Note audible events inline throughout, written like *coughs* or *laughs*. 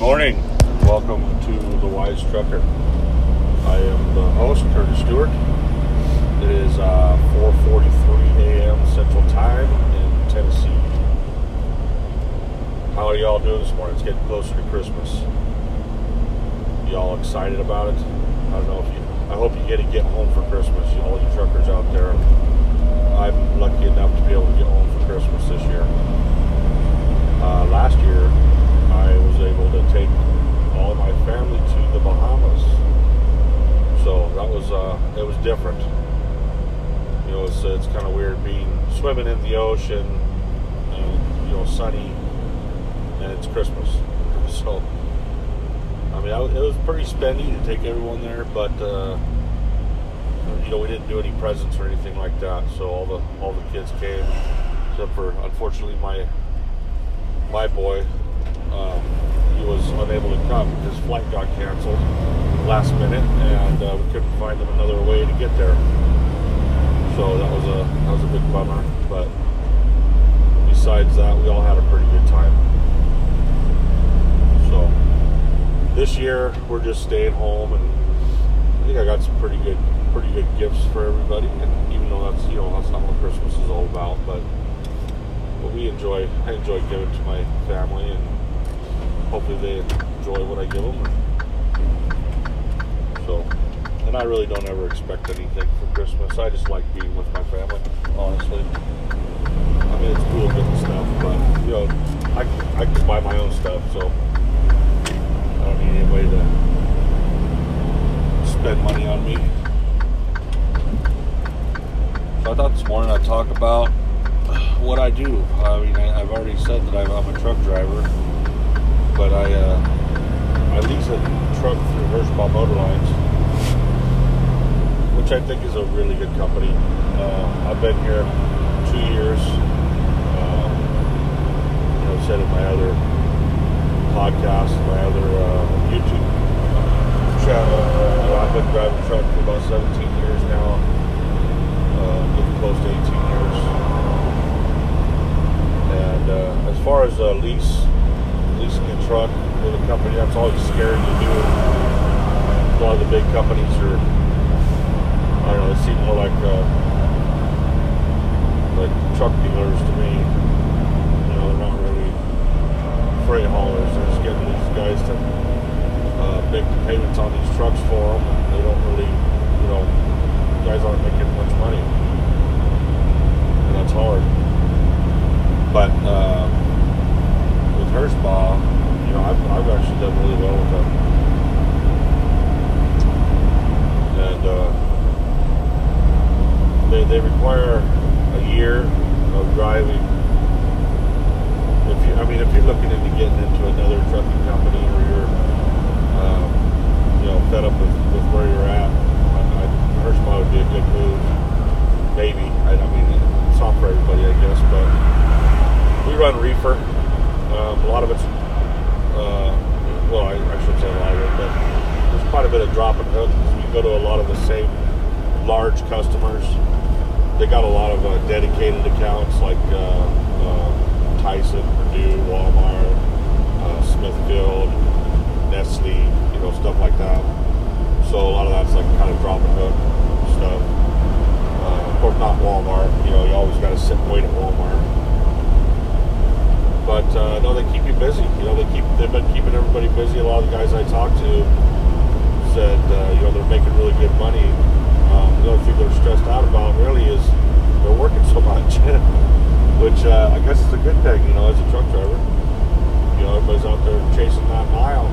morning welcome to the Wise Trucker. I am the host, Curtis Stewart. It is uh, 4:43 a.m. Central Time in Tennessee. How are y'all doing this morning? It's getting closer to Christmas. Y'all excited about it? I don't know if you. I hope you get to get home for Christmas. All you truckers out there. I'm lucky enough to be able to get home for Christmas this year. Uh, last year, I was able to take all my family to the Bahamas. So that was uh, it was different. You know, it's it's kind of weird being swimming in the ocean, and you know, sunny, and it's Christmas. *laughs* So, I mean, I, it was pretty spendy to take everyone there, but uh, you know, we didn't do any presents or anything like that. So all the all the kids came, except for unfortunately my my boy um, he was unable to come. His flight got canceled last minute, and uh, we couldn't find him another way to get there. So that was a that was a big bummer. But besides that, we all had a pretty good time. So this year we're just staying home, and I think I got some pretty good pretty good gifts for everybody. And even though that's you know that's not what Christmas is all about, but but we enjoy I enjoy giving to my family and hopefully they enjoy what I give them. So, and I really don't ever expect anything for Christmas. I just like being with my family, honestly. I mean, it's cool getting stuff, but you know, I I can buy my own stuff, so I don't need anybody to spend money on me. So I thought this morning I'd talk about what I do. I mean, I, have already said that I'm a truck driver but I uh, I lease a truck through Hirschbach Motor Lines, which I think is a really good company. Uh, I've been here two years. Uh, you know, said in my other podcast, my other uh, YouTube channel, I've been driving truck for about 17 years now, uh, getting close to 18 years. And uh, as far as uh, lease leasing a truck with a company, that's always scary to do. A lot of the big companies are, I don't know, they seem more like uh, like truck dealers to me. You know, they're not really freight haulers. They're just getting these guys to uh, make the payments on these trucks for them, and they don't really, you know, guys aren't making much money, and that's hard. But uh, Hirschbach, you know, I've, I've actually done really well with them. And uh, they, they require a of driving. If you, I mean, if you're looking into getting into another trucking company or you're, um, you know, fed up with, with where you're at, I, I, would be a good move. Maybe. I, I mean, it's not for everybody, I guess, but we run reefer. Um, a lot of it's, uh, well, I, I should say a lot of it, but there's quite a bit of drop and hook we go to a lot of the same large customers. They got a lot of uh, dedicated accounts like uh, uh Tyson, Perdue, Walmart, uh, Smithfield, Nestle, you know, stuff like that. So a lot of that's like kind of drop and hook stuff. Uh, of course, not Walmart. You know, you always got to sit and wait at Walmart but uh, no, they keep you busy. You know, they keep they've been keeping everybody busy. A lot of the guys I talked to said, you know, they're making really good money. Um, the other thing they're stressed out about really is they're working so much, which uh, I guess is a good thing. You know, as a truck driver, you know, everybody's out there chasing that mile,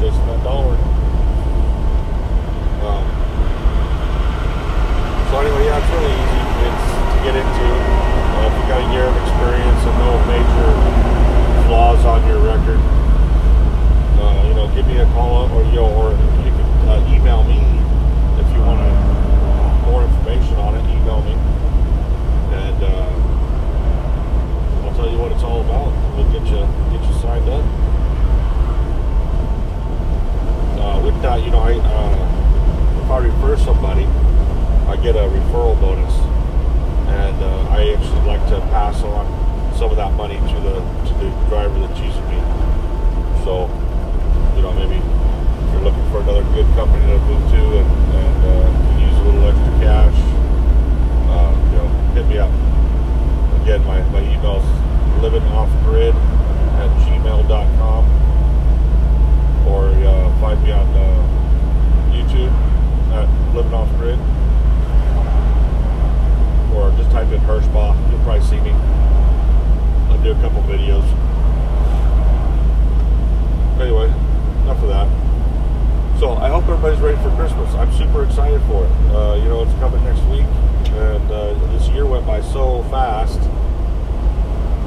chasing that dollar. Um, so anyway, yeah, it's really easy. It's to get into. Uh, if you got a year of experience and no major flaws on your record, uh, you know, give me a call or you know, or you can uh, email me if you want more information on it. Email me, and uh, I'll tell you what it's all about. We'll get you get you signed up. Uh, with that, you know, I uh, if I refer somebody, I get a referral bonus and uh, I actually like to pass on some of that money to the to the driver that uses me. So you know, maybe if you're looking for another good company to move to and, and uh, can use a little extra cash, uh, you know, hit me up. Again, my, my email's livingoffgrid at gmail.com or uh, find me on uh, YouTube at Living Off Grid or just type in Hirschbach. You'll probably see me. I'll do a couple videos. Anyway, enough of that. So I hope everybody's ready for Christmas. I'm super excited for it. Uh, you know, it's coming next week, and uh, this year went by so fast.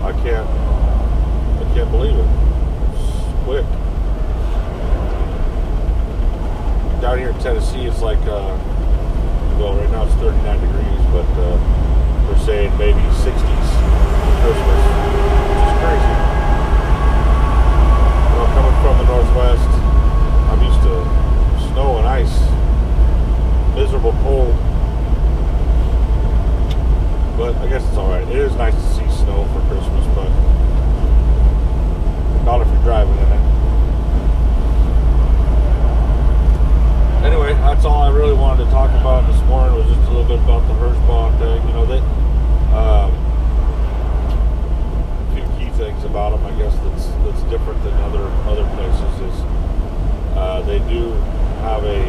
I can't, I can't believe it. It's quick. Down here in Tennessee, it's like, uh, well, right now it's 39 degrees, but uh, they're saying maybe 60s for Christmas, which is crazy. Well, coming from the Northwest, I'm used to snow and ice, miserable cold. But I guess it's alright. It is nice to see snow for Christmas, but not if you're driving in it. Anyway, that's all I really wanted to talk about this morning was just a little bit about the Hirschbach thing. You know, they, um, a few key things about them, I guess, that's that's different than other other places is uh, they do have a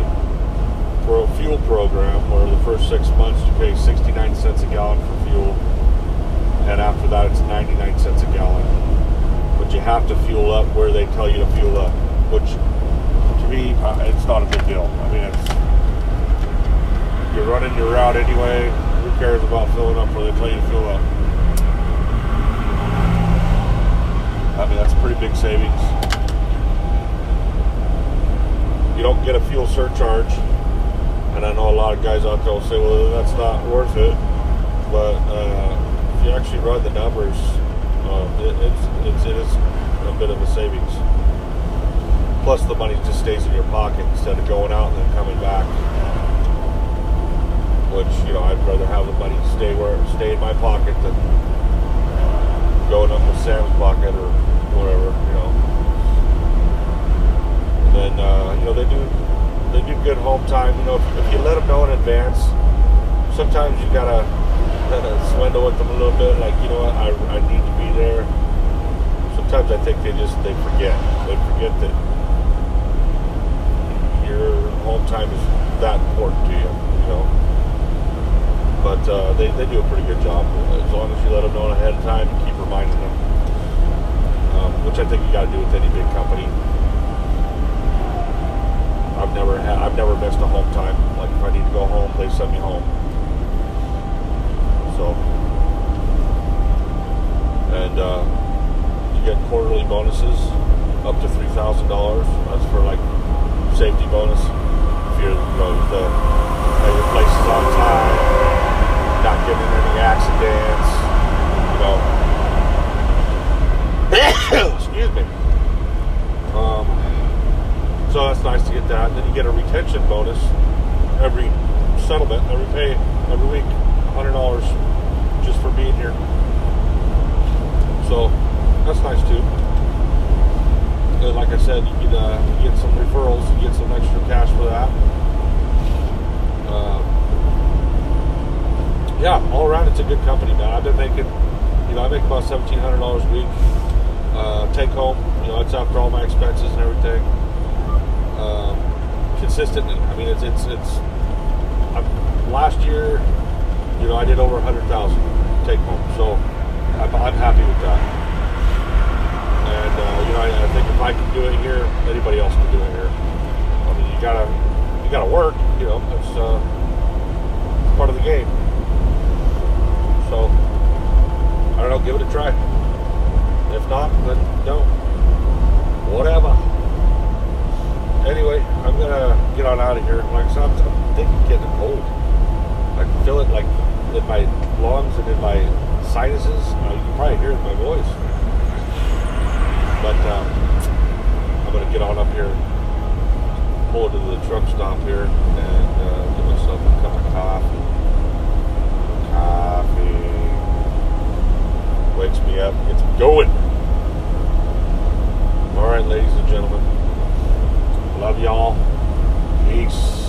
pro fuel program where the first six months you pay 69 cents a gallon for fuel, and after that it's 99 cents a gallon. But you have to fuel up where they tell you to fuel up, which uh, it's not a big deal. I mean, it's you're running your route anyway. Who cares about filling up where they tell you to fill up? I mean, that's pretty big savings. You don't get a fuel surcharge, and I know a lot of guys out there will say, "Well, that's not worth it." But uh, if you actually run the numbers, um, it, it's, it's it is a bit of a savings. Plus, the money just stays in your pocket instead of going out and then coming back which you know I'd rather have the money stay where stay in my pocket than going up with Sam's pocket or whatever, you know. And then uh, you know they do they do good home time. You know if, if you let them know in advance, sometimes you gotta kind of swindle with them a little bit. Like you know what, I I need to be there. Sometimes I think they just they forget they forget that your home time is that important to you. You know? But uh, they, they do a pretty good job as long as you let them know ahead of time and keep reminding them um, which I think you got to do with any big company. I've never had I've never missed a home time. Like if I need to go home they send me home. So. And uh, you get quarterly bonuses up to three thousand dollars. That's for like safety bonus if you're you know the your place is on time not getting any accidents, you know. *coughs* Excuse me. Um, so that's nice to get that. Then you get a retention bonus every settlement, every pay, every week, hundred dollars just for being here. So that's nice too. Like I said, you get uh, get some referrals, you get some extra cash for that. Um, yeah, all around it's a good company, man. I've been making, you know, I make about seventeen hundred dollars a week. Uh, take home, you know, it's after all my expenses and everything. Um, consistent. I mean, it's it's it's. I'm, last year, you know, I did over a hundred thousand take home, so I'm, I'm happy with that. And uh, you know, I, I think if I can do it here, anybody else can do it here. I mean, you gotta you gotta work. You know, that's uh, part of the game. So, I don't know, give it a try. If not, then don't. Whatever. Anyway, I'm gonna get on out of here. Like I said, I'm, thinking getting cold. I can feel it like in my lungs and in my sinuses. Uh, you can probably hear it in my voice. But um, I'm gonna get on up here, pull into the truck stop here, and uh, get myself a cup of coffee. Coffee wakes me up, gets me going. All right, ladies and gentlemen, Love y'all. Peace.